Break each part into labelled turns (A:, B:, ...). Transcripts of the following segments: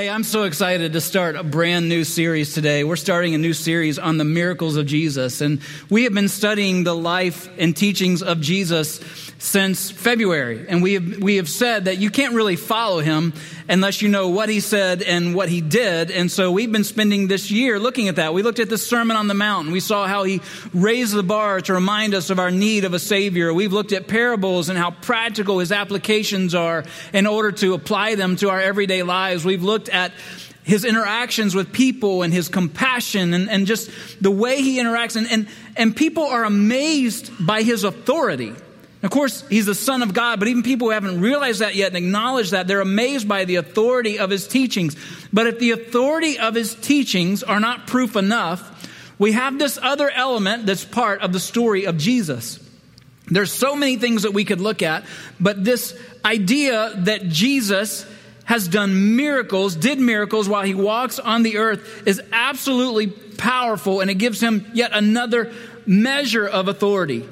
A: Hey, I'm so excited to start a brand new series today. We're starting a new series on the miracles of Jesus. And we have been studying the life and teachings of Jesus since February. And we have, we have said that you can't really follow him unless you know what he said and what he did. And so we've been spending this year looking at that. We looked at the Sermon on the Mount. We saw how he raised the bar to remind us of our need of a Savior. We've looked at parables and how practical his applications are in order to apply them to our everyday lives. We've looked at his interactions with people and his compassion and, and just the way he interacts. And, and, and people are amazed by his authority. Of course, he's the Son of God, but even people who haven't realized that yet and acknowledged that, they're amazed by the authority of his teachings. But if the authority of his teachings are not proof enough, we have this other element that's part of the story of Jesus. There's so many things that we could look at, but this idea that Jesus has done miracles, did miracles while he walks on the earth is absolutely powerful and it gives him yet another measure of authority.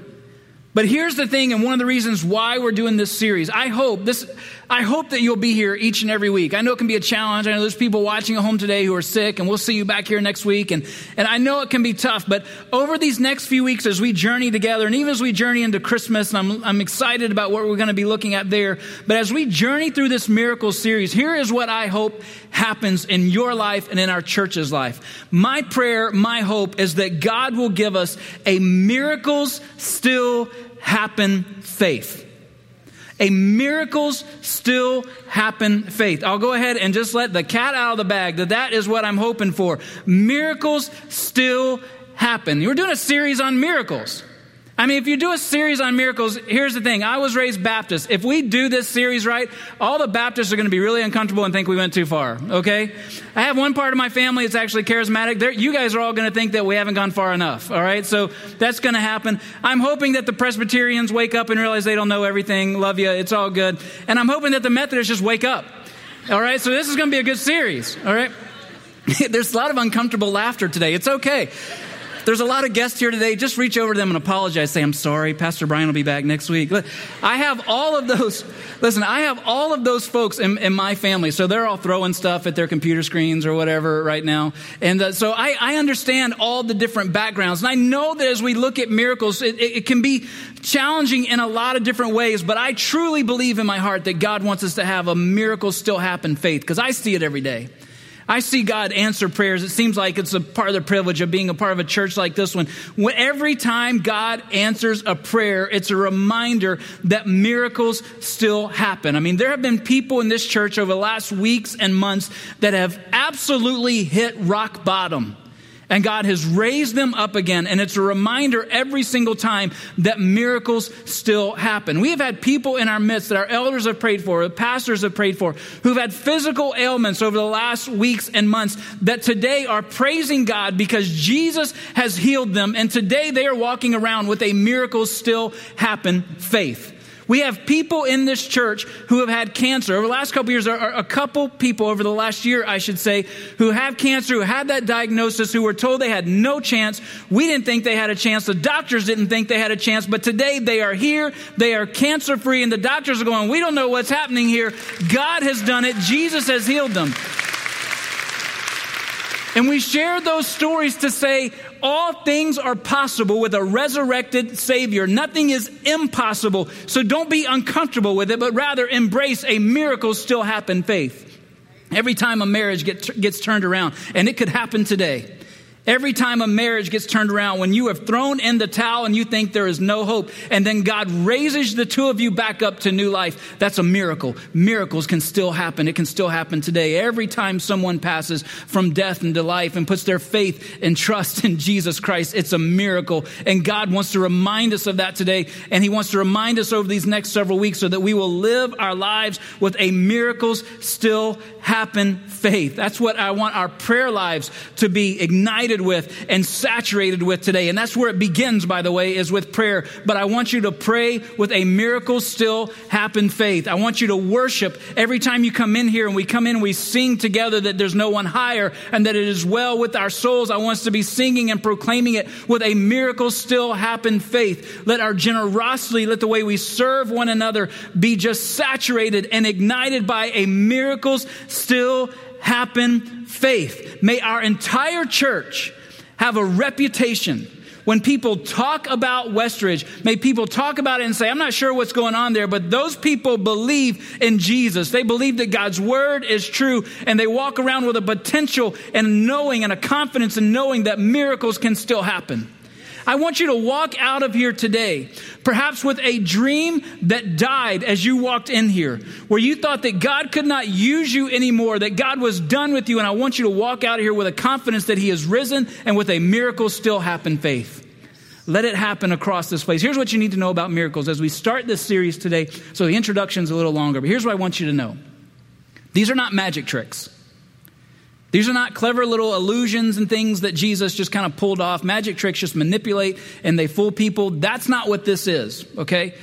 A: But here's the thing, and one of the reasons why we're doing this series. I hope this, I hope that you'll be here each and every week. I know it can be a challenge. I know there's people watching at home today who are sick, and we'll see you back here next week. And, and I know it can be tough, but over these next few weeks as we journey together, and even as we journey into Christmas, and I'm, I'm excited about what we're going to be looking at there. But as we journey through this miracle series, here is what I hope happens in your life and in our church's life. My prayer, my hope is that God will give us a miracles still happen faith. A miracles still happen faith. I'll go ahead and just let the cat out of the bag that that is what I'm hoping for. Miracles still happen. We're doing a series on miracles. I mean, if you do a series on miracles, here's the thing. I was raised Baptist. If we do this series right, all the Baptists are going to be really uncomfortable and think we went too far, okay? I have one part of my family that's actually charismatic. They're, you guys are all going to think that we haven't gone far enough, all right? So that's going to happen. I'm hoping that the Presbyterians wake up and realize they don't know everything. Love you. It's all good. And I'm hoping that the Methodists just wake up, all right? So this is going to be a good series, all right? There's a lot of uncomfortable laughter today. It's okay. There's a lot of guests here today. Just reach over to them and apologize. Say, I'm sorry. Pastor Brian will be back next week. I have all of those. Listen, I have all of those folks in, in my family. So they're all throwing stuff at their computer screens or whatever right now. And uh, so I, I, understand all the different backgrounds. And I know that as we look at miracles, it, it, it can be challenging in a lot of different ways. But I truly believe in my heart that God wants us to have a miracle still happen faith because I see it every day. I see God answer prayers. It seems like it's a part of the privilege of being a part of a church like this one. When, every time God answers a prayer, it's a reminder that miracles still happen. I mean, there have been people in this church over the last weeks and months that have absolutely hit rock bottom and God has raised them up again. And it's a reminder every single time that miracles still happen. We have had people in our midst that our elders have prayed for, the pastors have prayed for, who've had physical ailments over the last weeks and months that today are praising God because Jesus has healed them. And today they are walking around with a miracles still happen faith. We have people in this church who have had cancer. Over the last couple years, a couple people over the last year, I should say, who have cancer, who had that diagnosis, who were told they had no chance. We didn't think they had a chance. The doctors didn't think they had a chance. But today they are here. They are cancer free. And the doctors are going, we don't know what's happening here. God has done it. Jesus has healed them. And we share those stories to say all things are possible with a resurrected Savior. Nothing is impossible. So don't be uncomfortable with it, but rather embrace a miracle still happen faith. Every time a marriage gets, gets turned around, and it could happen today. Every time a marriage gets turned around, when you have thrown in the towel and you think there is no hope, and then God raises the two of you back up to new life, that's a miracle. Miracles can still happen. It can still happen today. Every time someone passes from death into life and puts their faith and trust in Jesus Christ, it's a miracle. And God wants to remind us of that today. And He wants to remind us over these next several weeks so that we will live our lives with a miracles still happen faith. That's what I want our prayer lives to be ignited with and saturated with today. And that's where it begins, by the way, is with prayer. But I want you to pray with a miracle still happen faith. I want you to worship every time you come in here and we come in, we sing together that there's no one higher and that it is well with our souls. I want us to be singing and proclaiming it with a miracle still happen faith. Let our generosity, let the way we serve one another be just saturated and ignited by a miracles still happen faith. May our entire church have a reputation when people talk about Westridge, may people talk about it and say, I'm not sure what's going on there, but those people believe in Jesus. They believe that God's word is true, and they walk around with a potential and knowing and a confidence in knowing that miracles can still happen. I want you to walk out of here today, perhaps with a dream that died as you walked in here, where you thought that God could not use you anymore, that God was done with you. And I want you to walk out of here with a confidence that He has risen and with a miracle still happen faith. Let it happen across this place. Here's what you need to know about miracles as we start this series today. So the introduction's a little longer, but here's what I want you to know. These are not magic tricks. These are not clever little illusions and things that Jesus just kind of pulled off. Magic tricks just manipulate and they fool people. That's not what this is, okay?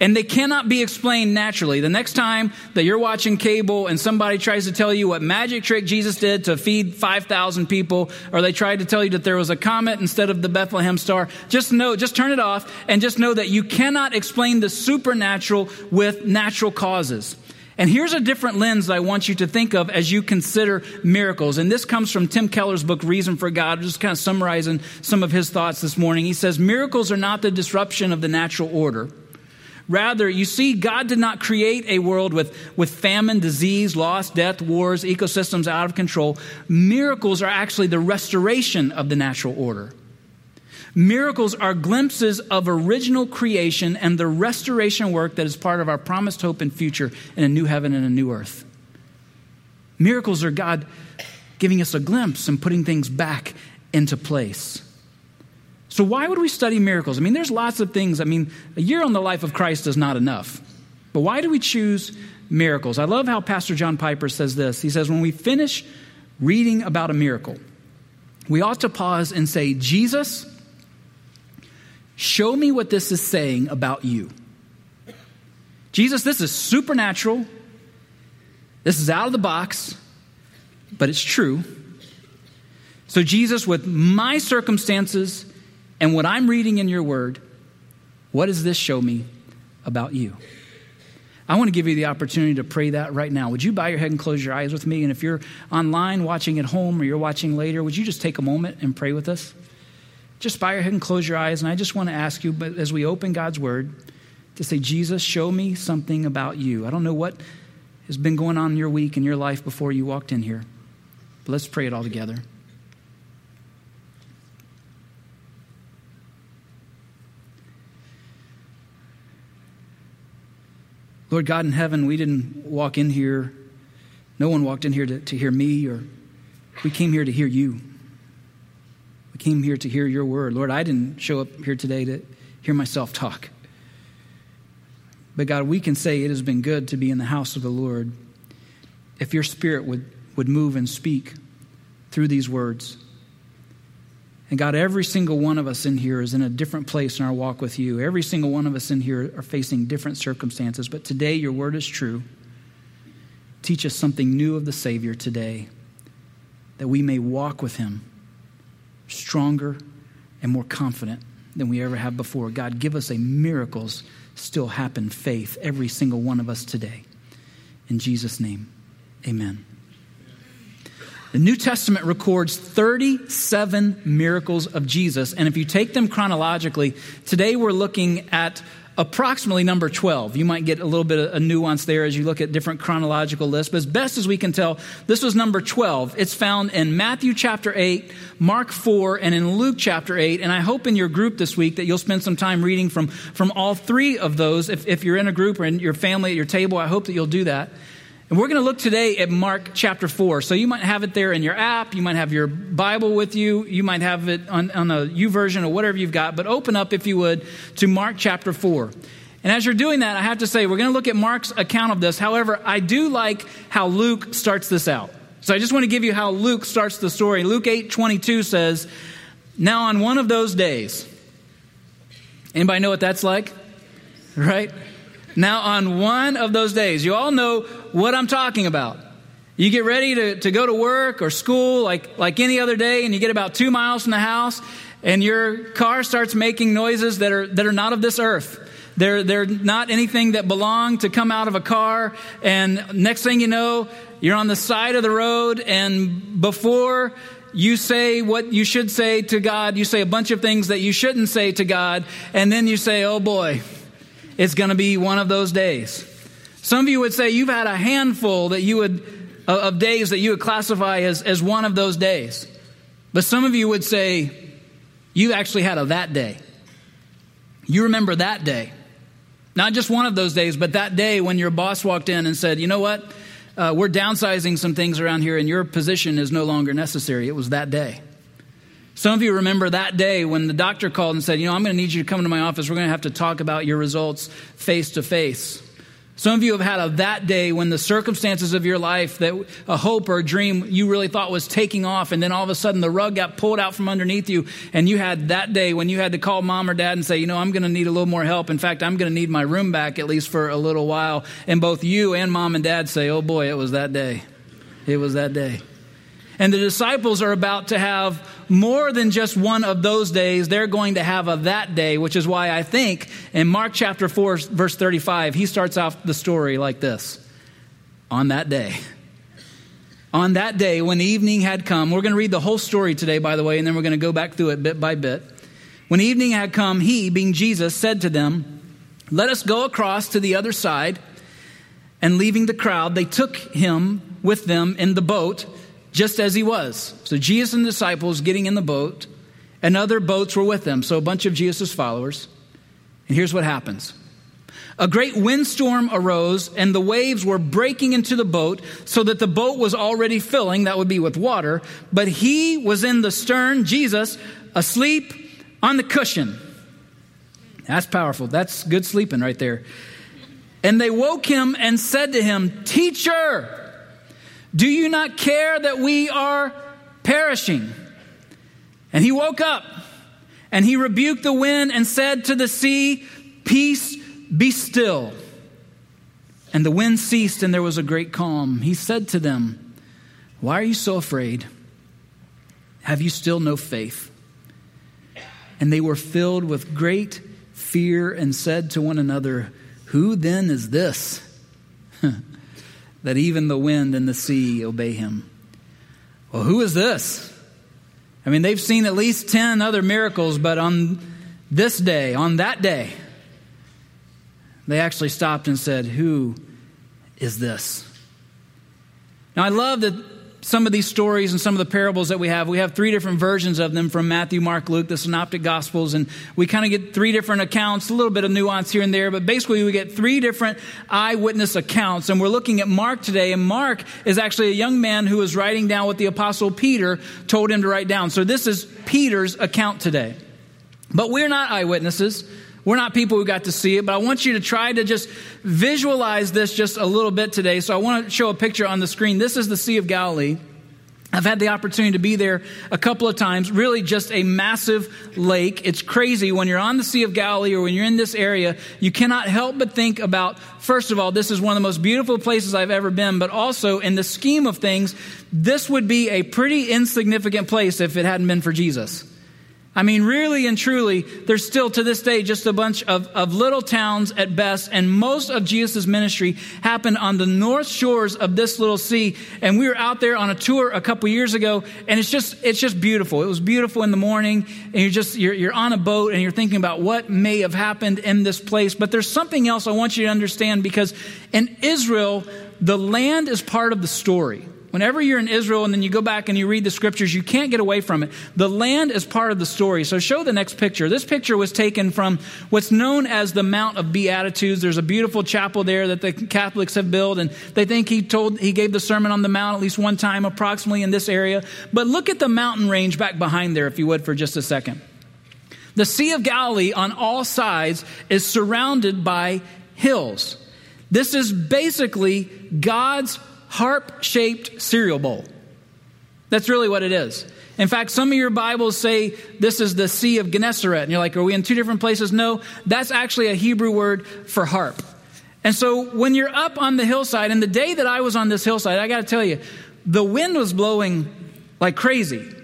A: And they cannot be explained naturally. The next time that you're watching cable and somebody tries to tell you what magic trick Jesus did to feed 5,000 people, or they tried to tell you that there was a comet instead of the Bethlehem star, just know, just turn it off and just know that you cannot explain the supernatural with natural causes. And here's a different lens I want you to think of as you consider miracles. And this comes from Tim Keller's book, Reason for God. I'm just kind of summarizing some of his thoughts this morning. He says, Miracles are not the disruption of the natural order. Rather, you see, God did not create a world with, with famine, disease, loss, death, wars, ecosystems out of control. Miracles are actually the restoration of the natural order. Miracles are glimpses of original creation and the restoration work that is part of our promised hope and future in a new heaven and a new earth. Miracles are God giving us a glimpse and putting things back into place. So, why would we study miracles? I mean, there's lots of things. I mean, a year on the life of Christ is not enough. But why do we choose miracles? I love how Pastor John Piper says this. He says, when we finish reading about a miracle, we ought to pause and say, Jesus, Show me what this is saying about you. Jesus, this is supernatural. This is out of the box, but it's true. So, Jesus, with my circumstances and what I'm reading in your word, what does this show me about you? I want to give you the opportunity to pray that right now. Would you bow your head and close your eyes with me? And if you're online watching at home or you're watching later, would you just take a moment and pray with us? Just bow your head and close your eyes. And I just want to ask you, but as we open God's word, to say, Jesus, show me something about you. I don't know what has been going on in your week and your life before you walked in here, but let's pray it all together. Lord God in heaven, we didn't walk in here, no one walked in here to, to hear me, or we came here to hear you came here to hear your word. Lord, I didn't show up here today to hear myself talk. But God, we can say it has been good to be in the house of the Lord if your spirit would, would move and speak through these words. And God, every single one of us in here is in a different place in our walk with you. Every single one of us in here are facing different circumstances. But today, your word is true. Teach us something new of the Savior today that we may walk with him stronger and more confident than we ever have before. God, give us a miracles still happen faith, every single one of us today. In Jesus' name, amen. The New Testament records 37 miracles of Jesus. And if you take them chronologically, today we're looking at approximately number 12. You might get a little bit of a nuance there as you look at different chronological lists, but as best as we can tell, this was number 12. It's found in Matthew chapter 8, Mark 4, and in Luke chapter 8. And I hope in your group this week that you'll spend some time reading from, from all three of those. If, if you're in a group or in your family at your table, I hope that you'll do that. And we're going to look today at Mark chapter 4. So you might have it there in your app. You might have your Bible with you. You might have it on, on a YouVersion or whatever you've got. But open up, if you would, to Mark chapter 4. And as you're doing that, I have to say, we're going to look at Mark's account of this. However, I do like how Luke starts this out. So I just want to give you how Luke starts the story. Luke 8 22 says, Now on one of those days, anybody know what that's like? Right? Now, on one of those days, you all know what I'm talking about. You get ready to, to go to work or school like, like any other day, and you get about two miles from the house, and your car starts making noises that are, that are not of this earth. They're, they're not anything that belong to come out of a car. And next thing you know, you're on the side of the road, and before you say what you should say to God, you say a bunch of things that you shouldn't say to God, and then you say, oh boy, it's going to be one of those days. Some of you would say you've had a handful that you would, of days that you would classify as, as one of those days. But some of you would say you actually had a that day. You remember that day. Not just one of those days, but that day when your boss walked in and said, you know what? Uh, we're downsizing some things around here and your position is no longer necessary. It was that day. Some of you remember that day when the doctor called and said, You know, I'm going to need you to come to my office. We're going to have to talk about your results face to face. Some of you have had a that day when the circumstances of your life that a hope or a dream you really thought was taking off, and then all of a sudden the rug got pulled out from underneath you, and you had that day when you had to call mom or dad and say, You know, I'm going to need a little more help. In fact, I'm going to need my room back at least for a little while. And both you and mom and dad say, Oh boy, it was that day. It was that day. And the disciples are about to have more than just one of those days. They're going to have a that day, which is why I think in Mark chapter 4, verse 35, he starts off the story like this On that day. On that day, when evening had come, we're going to read the whole story today, by the way, and then we're going to go back through it bit by bit. When evening had come, he, being Jesus, said to them, Let us go across to the other side. And leaving the crowd, they took him with them in the boat just as he was. So Jesus and the disciples getting in the boat, and other boats were with them. So a bunch of Jesus' followers. And here's what happens. A great windstorm arose, and the waves were breaking into the boat, so that the boat was already filling, that would be with water. But he was in the stern, Jesus, asleep on the cushion. That's powerful. That's good sleeping right there. And they woke him and said to him, Teacher, do you not care that we are perishing? And he woke up and he rebuked the wind and said to the sea, Peace, be still. And the wind ceased and there was a great calm. He said to them, Why are you so afraid? Have you still no faith? And they were filled with great fear and said to one another, Who then is this? that even the wind and the sea obey him. Well, who is this? I mean, they've seen at least 10 other miracles, but on this day, on that day, they actually stopped and said, Who is this? Now, I love that some of these stories and some of the parables that we have, we have three different versions of them from Matthew, Mark, Luke, the Synoptic Gospels, and we kind of get three different accounts, a little bit of nuance here and there, but basically we get three different eyewitness accounts. And we're looking at Mark today, and Mark is actually a young man who is writing down what the Apostle Peter told him to write down. So this is Peter's account today. But we're not eyewitnesses. We're not people who got to see it, but I want you to try to just visualize this just a little bit today. So I want to show a picture on the screen. This is the Sea of Galilee. I've had the opportunity to be there a couple of times. Really, just a massive lake. It's crazy when you're on the Sea of Galilee or when you're in this area. You cannot help but think about, first of all, this is one of the most beautiful places I've ever been, but also in the scheme of things, this would be a pretty insignificant place if it hadn't been for Jesus. I mean, really and truly, there's still to this day just a bunch of, of little towns at best, and most of Jesus' ministry happened on the north shores of this little sea. And we were out there on a tour a couple years ago, and it's just it's just beautiful. It was beautiful in the morning, and you're just you're, you're on a boat and you're thinking about what may have happened in this place. But there's something else I want you to understand because in Israel, the land is part of the story. Whenever you're in Israel and then you go back and you read the scriptures, you can't get away from it. The land is part of the story. So show the next picture. This picture was taken from what's known as the Mount of Beatitudes. There's a beautiful chapel there that the Catholics have built, and they think he told he gave the Sermon on the Mount at least one time, approximately in this area. But look at the mountain range back behind there, if you would, for just a second. The Sea of Galilee on all sides is surrounded by hills. This is basically God's harp shaped cereal bowl. That's really what it is. In fact, some of your Bibles say this is the Sea of Gennesaret. And you're like, are we in two different places? No, that's actually a Hebrew word for harp. And so when you're up on the hillside, and the day that I was on this hillside, I got to tell you, the wind was blowing like crazy.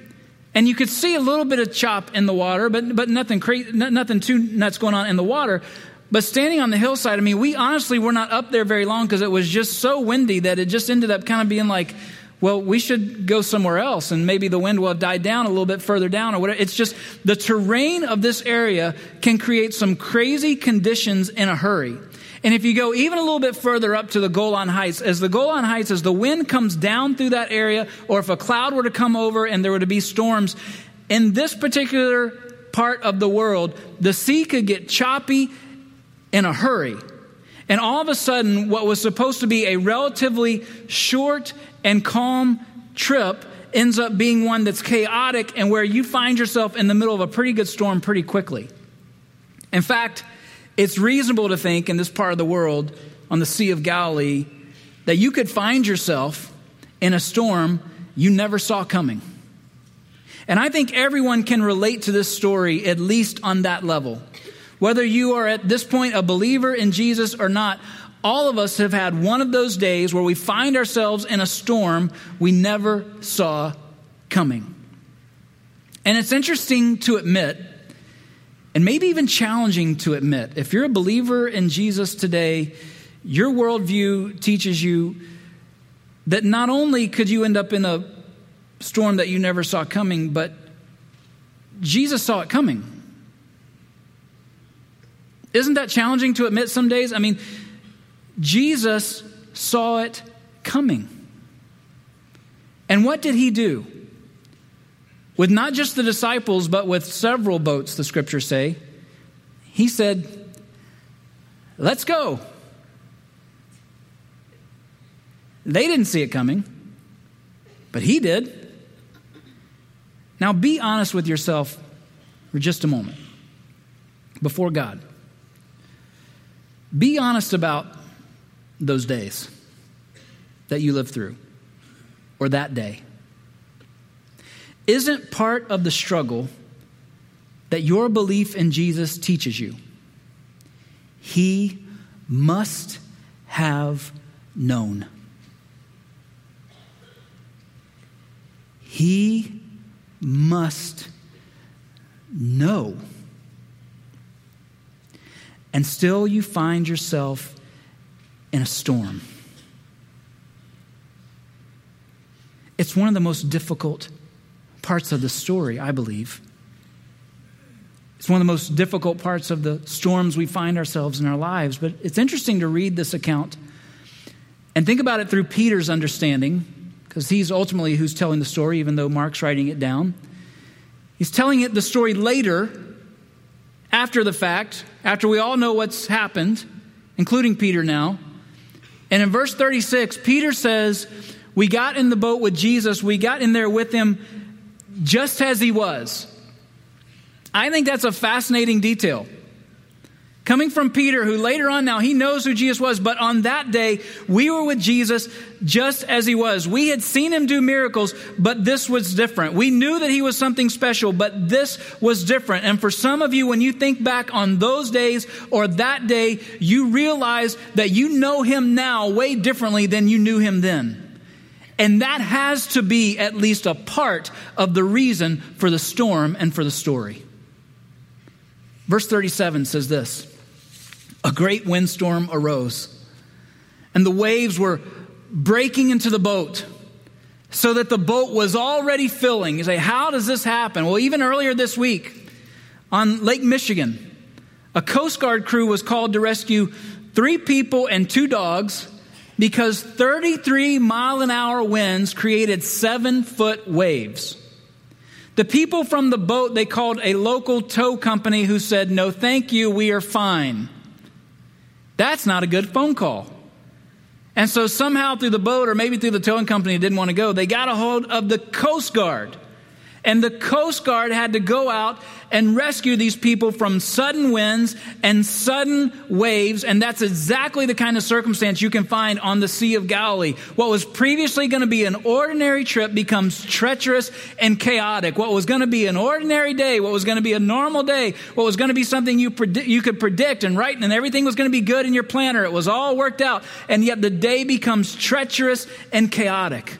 A: And you could see a little bit of chop in the water, but, but nothing, cra- nothing too nuts going on in the water. But standing on the hillside, I mean, we honestly were not up there very long because it was just so windy that it just ended up kind of being like, well, we should go somewhere else and maybe the wind will died down a little bit further down or whatever. It's just the terrain of this area can create some crazy conditions in a hurry. And if you go even a little bit further up to the Golan Heights, as the Golan Heights, as the wind comes down through that area, or if a cloud were to come over and there were to be storms, in this particular part of the world, the sea could get choppy in a hurry. And all of a sudden, what was supposed to be a relatively short and calm trip ends up being one that's chaotic and where you find yourself in the middle of a pretty good storm pretty quickly. In fact, it's reasonable to think in this part of the world, on the Sea of Galilee, that you could find yourself in a storm you never saw coming. And I think everyone can relate to this story, at least on that level. Whether you are at this point a believer in Jesus or not, all of us have had one of those days where we find ourselves in a storm we never saw coming. And it's interesting to admit and maybe even challenging to admit. If you're a believer in Jesus today, your worldview teaches you that not only could you end up in a storm that you never saw coming, but Jesus saw it coming. Isn't that challenging to admit some days? I mean, Jesus saw it coming. And what did he do? with not just the disciples, but with several boats, the scriptures say, he said, Let's go. They didn't see it coming, but he did. Now be honest with yourself for just a moment before God. Be honest about those days that you lived through or that day isn't part of the struggle that your belief in Jesus teaches you. He must have known. He must know. And still you find yourself in a storm. It's one of the most difficult parts of the story, I believe. It's one of the most difficult parts of the storms we find ourselves in our lives. But it's interesting to read this account and think about it through Peter's understanding, because he's ultimately who's telling the story, even though Mark's writing it down. He's telling it the story later, after the fact, after we all know what's happened, including Peter now. And in verse 36, Peter says, We got in the boat with Jesus, we got in there with him just as he was. I think that's a fascinating detail. Coming from Peter, who later on now he knows who Jesus was, but on that day we were with Jesus just as he was. We had seen him do miracles, but this was different. We knew that he was something special, but this was different. And for some of you, when you think back on those days or that day, you realize that you know him now way differently than you knew him then. And that has to be at least a part of the reason for the storm and for the story. Verse 37 says this A great windstorm arose, and the waves were breaking into the boat so that the boat was already filling. You say, How does this happen? Well, even earlier this week on Lake Michigan, a Coast Guard crew was called to rescue three people and two dogs because 33 mile an hour winds created seven foot waves. The people from the boat, they called a local tow company who said, No, thank you, we are fine. That's not a good phone call. And so somehow through the boat or maybe through the towing company didn't want to go, they got a hold of the Coast Guard. And the Coast Guard had to go out and rescue these people from sudden winds and sudden waves. And that's exactly the kind of circumstance you can find on the Sea of Galilee. What was previously going to be an ordinary trip becomes treacherous and chaotic. What was going to be an ordinary day, what was going to be a normal day, what was going to be something you, predi- you could predict and write, and everything was going to be good in your planner. It was all worked out. And yet the day becomes treacherous and chaotic.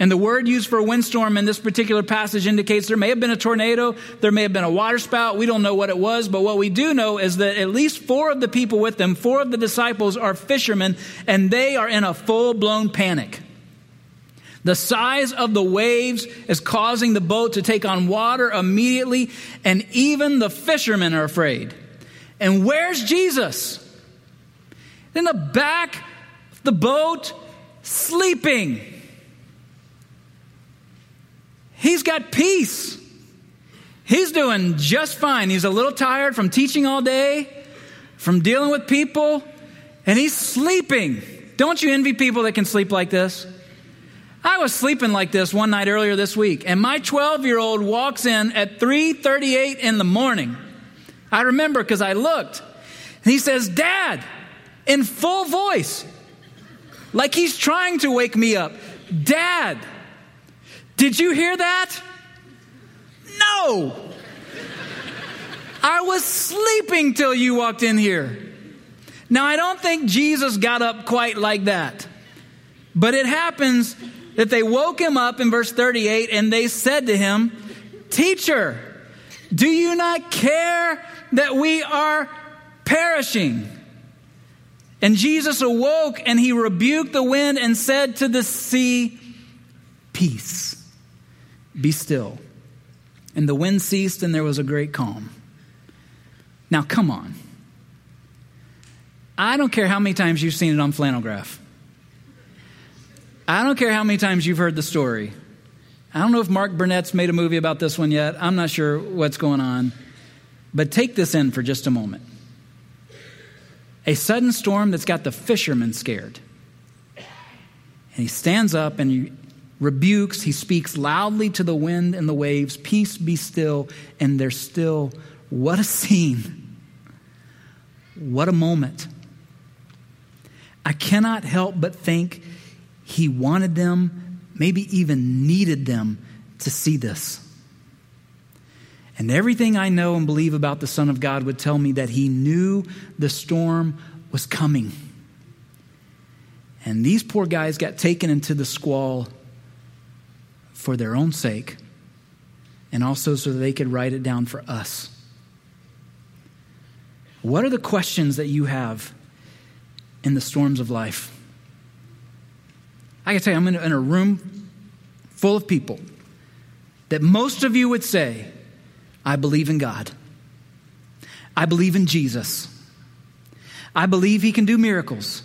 A: And the word used for a windstorm in this particular passage indicates there may have been a tornado, there may have been a waterspout. We don't know what it was, but what we do know is that at least four of the people with them, four of the disciples, are fishermen, and they are in a full blown panic. The size of the waves is causing the boat to take on water immediately, and even the fishermen are afraid. And where's Jesus? In the back of the boat, sleeping. He's got peace. He's doing just fine. He's a little tired from teaching all day, from dealing with people, and he's sleeping. Don't you envy people that can sleep like this? I was sleeping like this one night earlier this week, and my 12 year old walks in at 3:38 in the morning. I remember because I looked. And he says, "Dad," in full voice, like he's trying to wake me up. "Dad, did you hear that?" No. I was sleeping till you walked in here. Now, I don't think Jesus got up quite like that. But it happens that they woke him up in verse 38 and they said to him, Teacher, do you not care that we are perishing? And Jesus awoke and he rebuked the wind and said to the sea, Peace, be still. And the wind ceased and there was a great calm. Now, come on. I don't care how many times you've seen it on flannel graph. I don't care how many times you've heard the story. I don't know if Mark Burnett's made a movie about this one yet. I'm not sure what's going on. But take this in for just a moment. A sudden storm that's got the fishermen scared. And he stands up and rebukes, he speaks loudly to the wind and the waves, Peace be still. And they're still. What a scene! What a moment. I cannot help but think he wanted them, maybe even needed them to see this. And everything I know and believe about the Son of God would tell me that he knew the storm was coming. And these poor guys got taken into the squall for their own sake and also so that they could write it down for us. What are the questions that you have in the storms of life? I can tell you, I'm in a, in a room full of people that most of you would say, I believe in God. I believe in Jesus. I believe he can do miracles.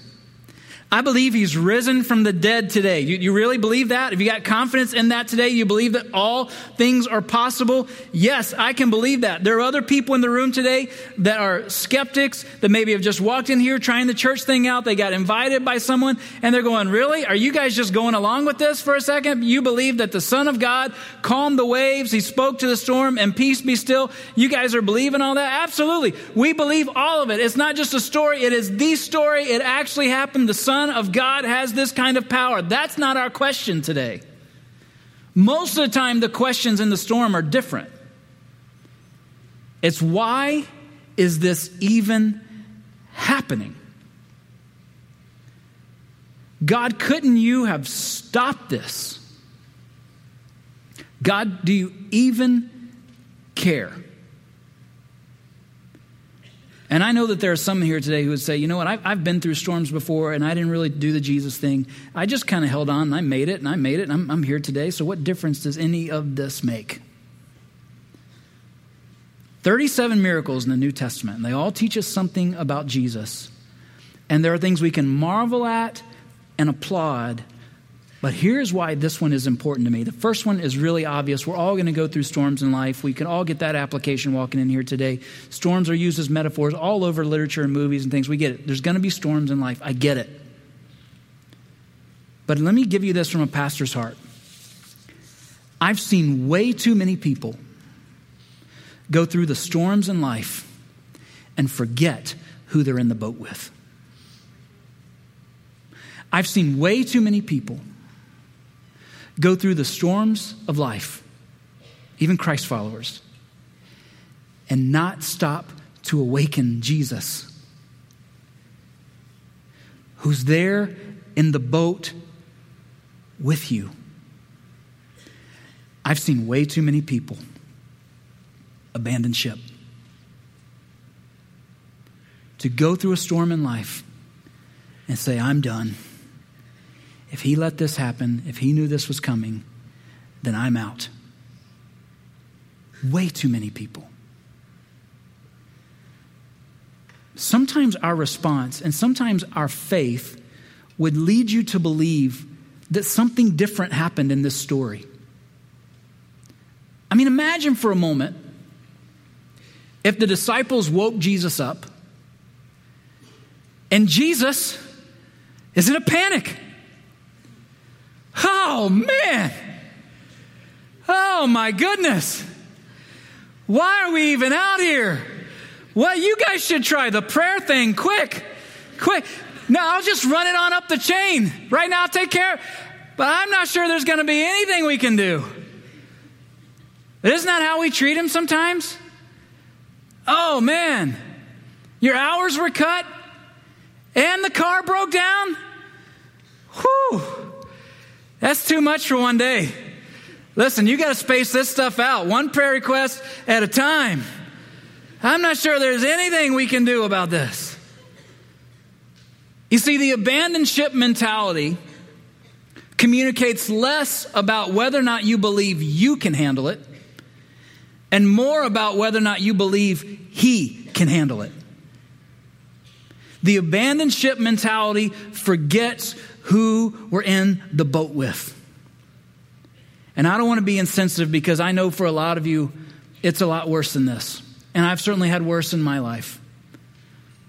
A: I believe he's risen from the dead today. You, you, really believe that? If you got confidence in that today, you believe that all things are possible? Yes, I can believe that. There are other people in the room today that are skeptics that maybe have just walked in here trying the church thing out. They got invited by someone and they're going, Really? Are you guys just going along with this for a second? You believe that the Son of God calmed the waves, he spoke to the storm, and peace be still? You guys are believing all that? Absolutely. We believe all of it. It's not just a story, it is the story. It actually happened. The Son Son of God has this kind of power? That's not our question today. Most of the time, the questions in the storm are different. It's why is this even happening? God, couldn't you have stopped this? God, do you even care? And I know that there are some here today who would say, you know what, I've, I've been through storms before and I didn't really do the Jesus thing. I just kind of held on and I made it and I made it and I'm, I'm here today. So what difference does any of this make? 37 miracles in the New Testament, and they all teach us something about Jesus. And there are things we can marvel at and applaud but here's why this one is important to me. The first one is really obvious. We're all going to go through storms in life. We can all get that application walking in here today. Storms are used as metaphors all over literature and movies and things. We get it. There's going to be storms in life. I get it. But let me give you this from a pastor's heart. I've seen way too many people go through the storms in life and forget who they're in the boat with. I've seen way too many people go through the storms of life, even Christ followers, and not stop to awaken Jesus, who's there in the boat with you. I've seen way too many people abandon ship. To go through a storm in life and say, I'm done. If he let this happen, if he knew this was coming, then I'm out. Way too many people. Sometimes our response and sometimes our faith would lead you to believe that something different happened in this story. I mean, imagine for a moment if the disciples woke Jesus up and Jesus is in a panic. Oh, man. Oh, my goodness. Why are we even out here? Well, you guys should try the prayer thing quick. Quick. No, I'll just run it on up the chain. Right now, I'll take care. But I'm not sure there's going to be anything we can do. Isn't that how we treat him sometimes? Oh, man. Your hours were cut and the car broke down? Whew. That's too much for one day. Listen, you got to space this stuff out, one prayer request at a time. I'm not sure there's anything we can do about this. You see, the abandoned ship mentality communicates less about whether or not you believe you can handle it and more about whether or not you believe He can handle it. The abandoned ship mentality forgets who we're in the boat with. And I don't want to be insensitive because I know for a lot of you, it's a lot worse than this. And I've certainly had worse in my life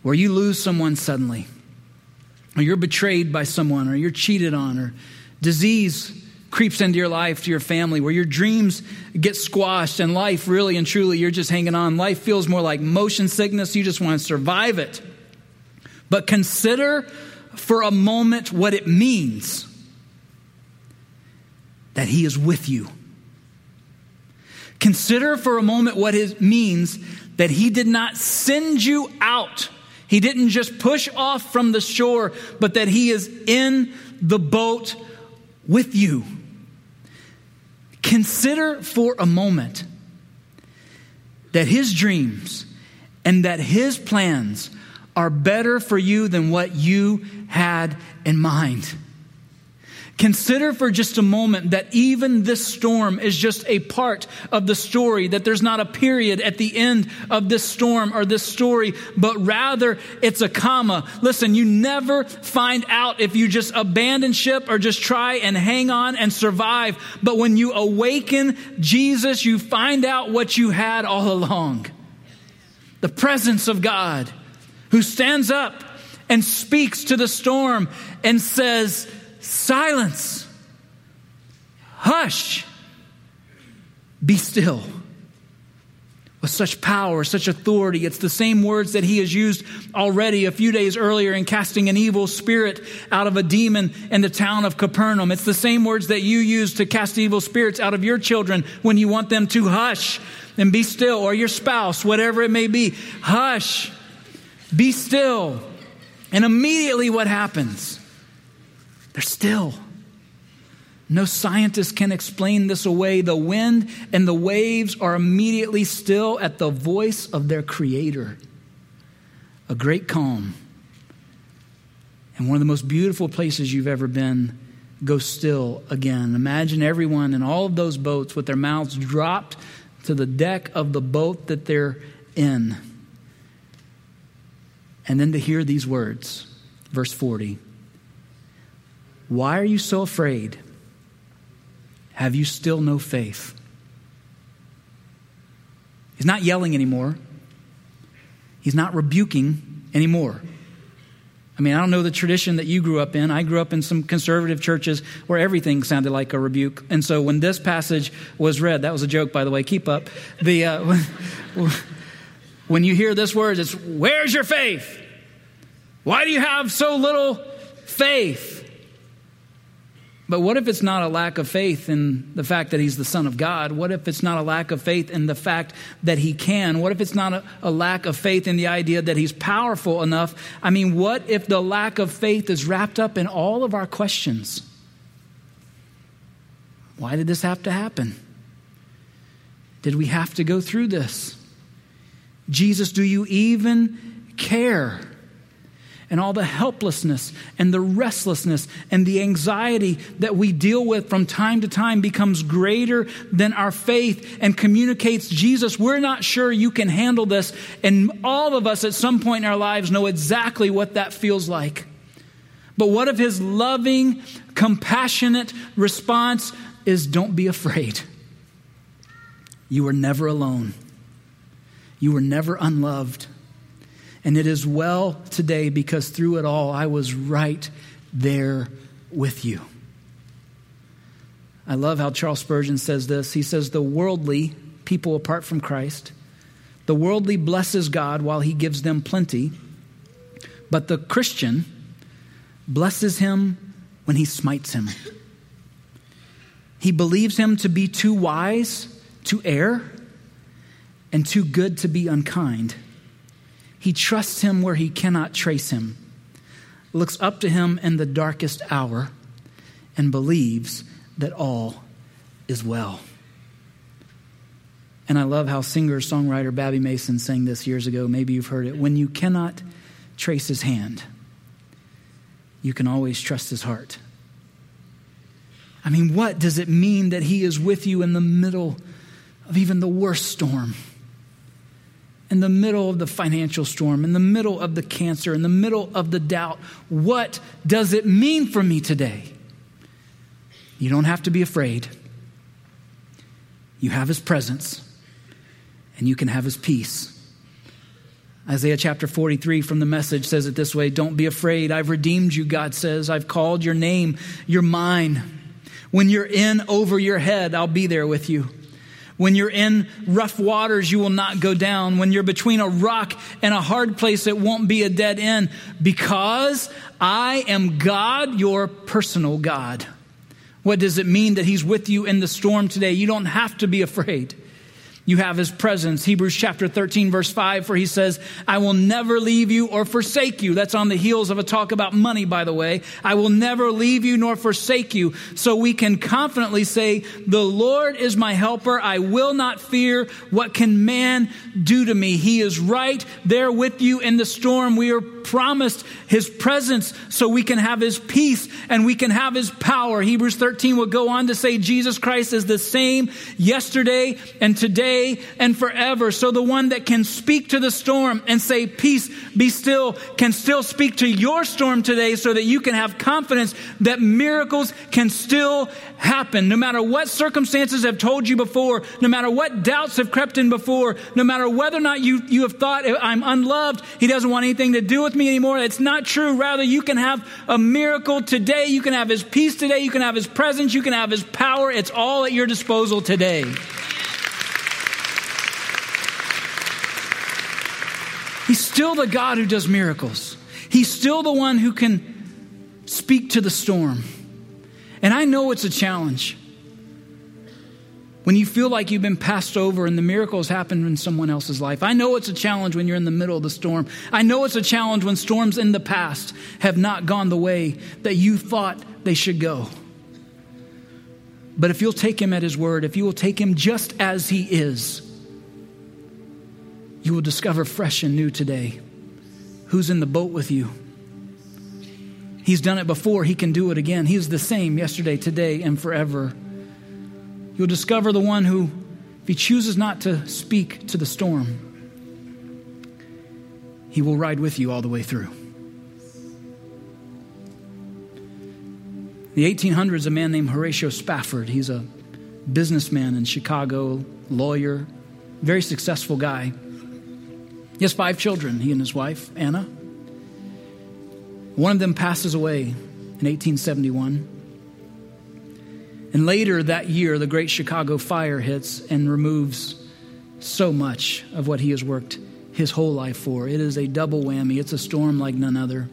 A: where you lose someone suddenly, or you're betrayed by someone, or you're cheated on, or disease creeps into your life, to your family, where your dreams get squashed, and life really and truly, you're just hanging on. Life feels more like motion sickness. You just want to survive it. But consider for a moment what it means that He is with you. Consider for a moment what it means that He did not send you out. He didn't just push off from the shore, but that He is in the boat with you. Consider for a moment that His dreams and that His plans are better for you than what you had in mind. Consider for just a moment that even this storm is just a part of the story, that there's not a period at the end of this storm or this story, but rather it's a comma. Listen, you never find out if you just abandon ship or just try and hang on and survive. But when you awaken Jesus, you find out what you had all along the presence of God who stands up and speaks to the storm and says, Silence, hush, be still. With such power, such authority, it's the same words that he has used already a few days earlier in casting an evil spirit out of a demon in the town of Capernaum. It's the same words that you use to cast evil spirits out of your children when you want them to hush and be still, or your spouse, whatever it may be. Hush be still. And immediately what happens? They're still. No scientist can explain this away. The wind and the waves are immediately still at the voice of their creator. A great calm. And one of the most beautiful places you've ever been go still again. Imagine everyone in all of those boats with their mouths dropped to the deck of the boat that they're in. And then to hear these words, verse 40 Why are you so afraid? Have you still no faith? He's not yelling anymore. He's not rebuking anymore. I mean, I don't know the tradition that you grew up in. I grew up in some conservative churches where everything sounded like a rebuke. And so when this passage was read, that was a joke, by the way, keep up. The, uh, When you hear this word, it's where's your faith? Why do you have so little faith? But what if it's not a lack of faith in the fact that he's the Son of God? What if it's not a lack of faith in the fact that he can? What if it's not a, a, lack of faith in the idea that he's powerful enough? I mean, what if the lack of faith is wrapped up in all of our questions? Why did this have to happen? Did we have to go through this? Jesus, do you even care? And all the helplessness and the restlessness and the anxiety that we deal with from time to time becomes greater than our faith and communicates Jesus, we're not sure you can handle this. And all of us at some point in our lives know exactly what that feels like. But what if his loving, compassionate response is don't be afraid? You are never alone. You were never unloved. And it is well today because through it all, I was right there with you. I love how Charles Spurgeon says this. He says, The worldly, people apart from Christ, the worldly blesses God while he gives them plenty, but the Christian blesses him when he smites him. He believes him to be too wise to err and too good to be unkind. He trusts him where he cannot trace him, looks up to him in the darkest hour, and believes that all is well. And I love how singer songwriter Babbie Mason sang this years ago. Maybe you've heard it. When you cannot trace his hand, you can always trust his heart. I mean, what does it mean that he is with you in the middle of even the worst storm? In the middle of the financial storm, in the middle of the cancer, in the middle of the doubt, what does it mean for me today? You don't have to be afraid. You have his presence, and you can have his peace. Isaiah chapter 43 from the message says it this way Don't be afraid. I've redeemed you, God says. I've called your name. You're mine. When you're in over your head, I'll be there with you. When you're in rough waters, you will not go down. When you're between a rock and a hard place, it won't be a dead end because I am God, your personal God. What does it mean that He's with you in the storm today? You don't have to be afraid you have his presence. Hebrews chapter 13, verse 5, for he says, I will never leave you or forsake you. That's on the heels of a talk about money, by the way. I will never leave you nor forsake you. So we can confidently say, The Lord is my helper. I will not fear. What can man do to me? He is right there with you in the storm. We are promised his presence so we can have his peace and we can have his power. Hebrews 13 will go on to say, Jesus Christ is the same yesterday and today and forever. So the one that can speak to the storm and say, Peace, be still, can still speak to your storm today so that you can have confidence that miracles can still happen. No matter what circumstances have told you before, no matter what doubts have crept in before, no matter whether or not you, you have thought, I'm unloved, he doesn't want anything to do with me anymore. It's not true. Rather, you can have a miracle today. You can have his peace today. You can have his presence. You can have his power. It's all at your disposal today. He's still the God who does miracles. He's still the one who can speak to the storm. And I know it's a challenge. When you feel like you've been passed over and the miracles happen in someone else's life. I know it's a challenge when you're in the middle of the storm. I know it's a challenge when storms in the past have not gone the way that you thought they should go. But if you'll take him at his word, if you will take him just as he is, you will discover fresh and new today who's in the boat with you. He's done it before, he can do it again. He's the same yesterday, today, and forever. You'll discover the one who, if he chooses not to speak to the storm, he will ride with you all the way through. The 1800s, a man named Horatio Spafford, he's a businessman in Chicago, lawyer, very successful guy. He has five children, he and his wife, Anna. One of them passes away in 1871. And later that year, the Great Chicago Fire hits and removes so much of what he has worked his whole life for. It is a double whammy, it's a storm like none other.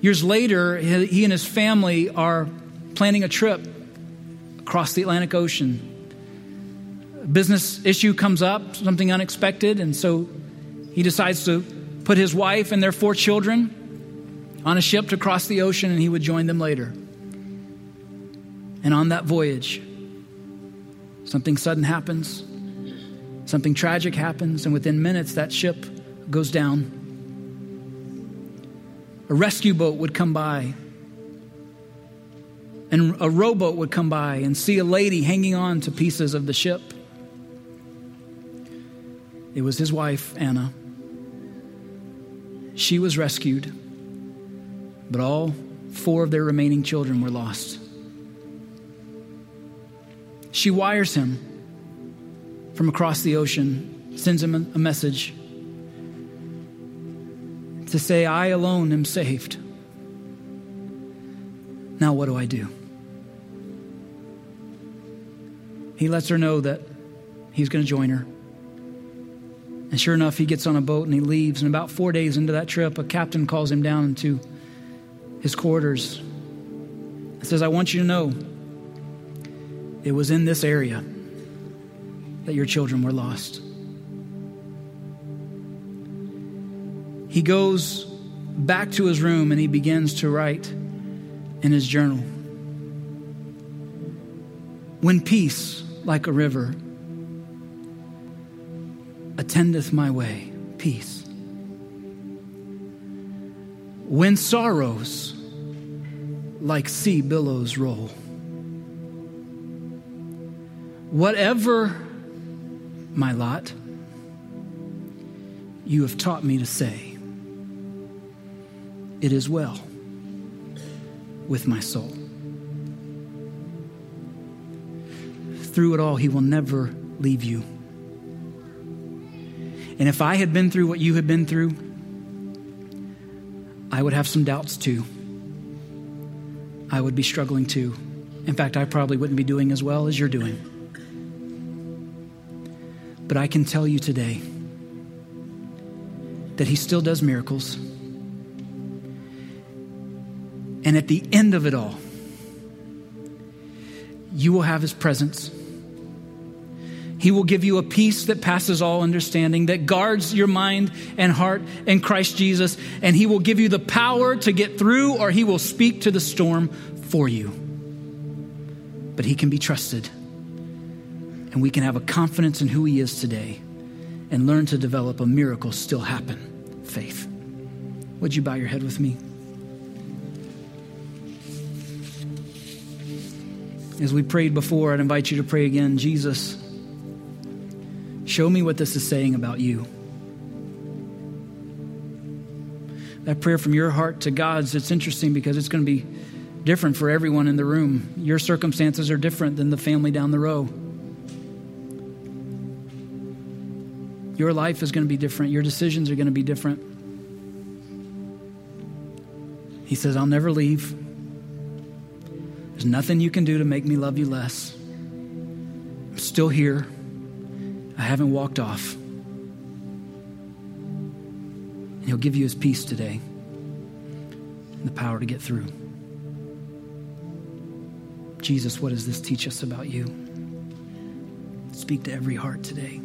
A: Years later, he and his family are planning a trip across the Atlantic Ocean A business issue comes up, something unexpected, and so he decides to put his wife and their four children on a ship to cross the ocean, and he would join them later. And on that voyage, Something sudden happens, something tragic happens, and within minutes that ship goes down. A rescue boat would come by, and a rowboat would come by and see a lady hanging on to pieces of the ship. It was his wife, Anna. She was rescued, but all four of their remaining children were lost. She wires him from across the ocean, sends him a message to say, I alone am saved. Now, what do I do? He lets her know that he's going to join her. And sure enough, he gets on a boat and he leaves. And about four days into that trip, a captain calls him down into his quarters and says, I want you to know it was in this area that your children were lost. He goes back to his room and he begins to write in his journal. When peace, like a river, attendeth my way, peace. When sorrows like sea billows roll, whatever my lot, you have taught me to say, It is well with my soul. Through it all, He will never leave you. And if I had been through what you had been through, I would have some doubts too. I would be struggling too. In fact, I probably wouldn't be doing as well as you're doing. But I can tell you today that He still does miracles. And at the end of it all, you will have His presence he will give you a peace that passes all understanding, that guards your mind and heart in Christ Jesus. And He will give you the power to get through, or He will speak to the storm for you. But He can be trusted. And we can have a confidence in who He is today and learn to develop a miracle still happen faith. Would you bow your head with me? As we prayed before, I'd invite you to pray again. Jesus, Show me what this is saying about you. That prayer from your heart to God's, it's interesting because it's going to be different for everyone in the room. Your circumstances are different than the family down the row. Your life is going to be different. Your decisions are going to be different. He says, I'll never leave. There's nothing you can do to make me love you less. I'm still here. I haven't walked off. And He'll give you His peace today and the power to get through. Jesus, what does this teach us about you? Speak to every heart today.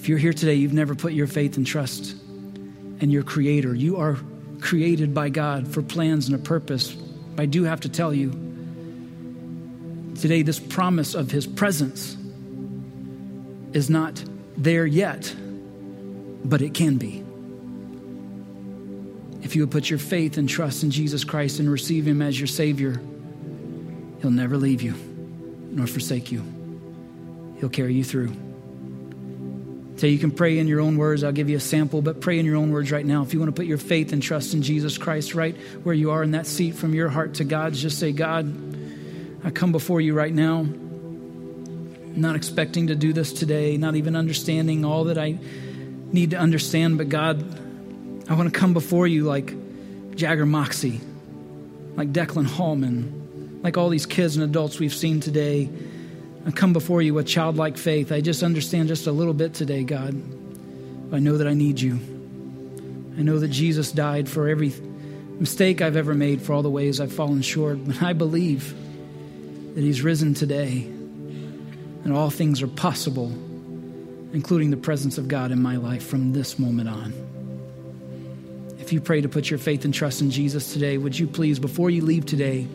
A: If you're here today, you've never put your faith and trust in your Creator. You are created by God for plans and a purpose. I do have to tell you today, this promise of His presence is not there yet, but it can be. If you would put your faith and trust in Jesus Christ and receive Him as your Savior, He'll never leave you nor forsake you. He'll carry you through. So you can pray in your own words. I'll give you a sample, but pray in your own words right now. If you want to put your faith and trust in Jesus Christ right where you are in that seat from your heart to God's, just say, God, I come before you right now not expecting to do this today, not even understanding all that I need to understand. But God, I want to come before you like Jagger Moxie, like Declan Hallman, like all these kids and adults we've seen today. I come before you with childlike faith. I just understand just a little bit today, God. I know that I need you. I know that Jesus died for every mistake I've ever made, for all the ways I've fallen short. But I believe that He's risen today and all things are possible, including the presence of God in my life from this moment on. If you pray to put your faith and trust in Jesus today, would you please, before you leave today,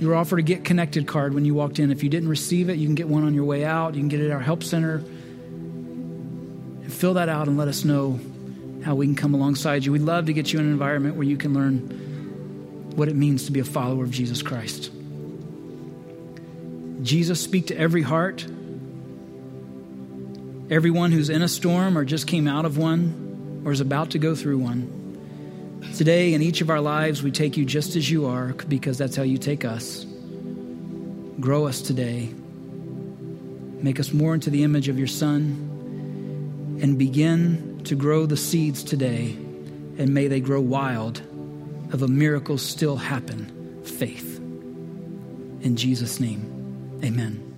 A: You're offered a Get Connected card when you walked in. If you didn't receive it, you can get one on your way out. You can get it at our help center. And fill that out and let us know how we can come alongside you. We'd love to get you in an environment where you can learn what it means to be a follower of Jesus Christ. Jesus, speak to every heart. Everyone who's in a storm or just came out of one or is about to go through one. Today, in each of our lives, we take you just as you are because that's how you take us. Grow us today. Make us more into the image of your Son and begin to grow the seeds today. And may they grow wild of a miracle still happen faith. In Jesus' name, amen.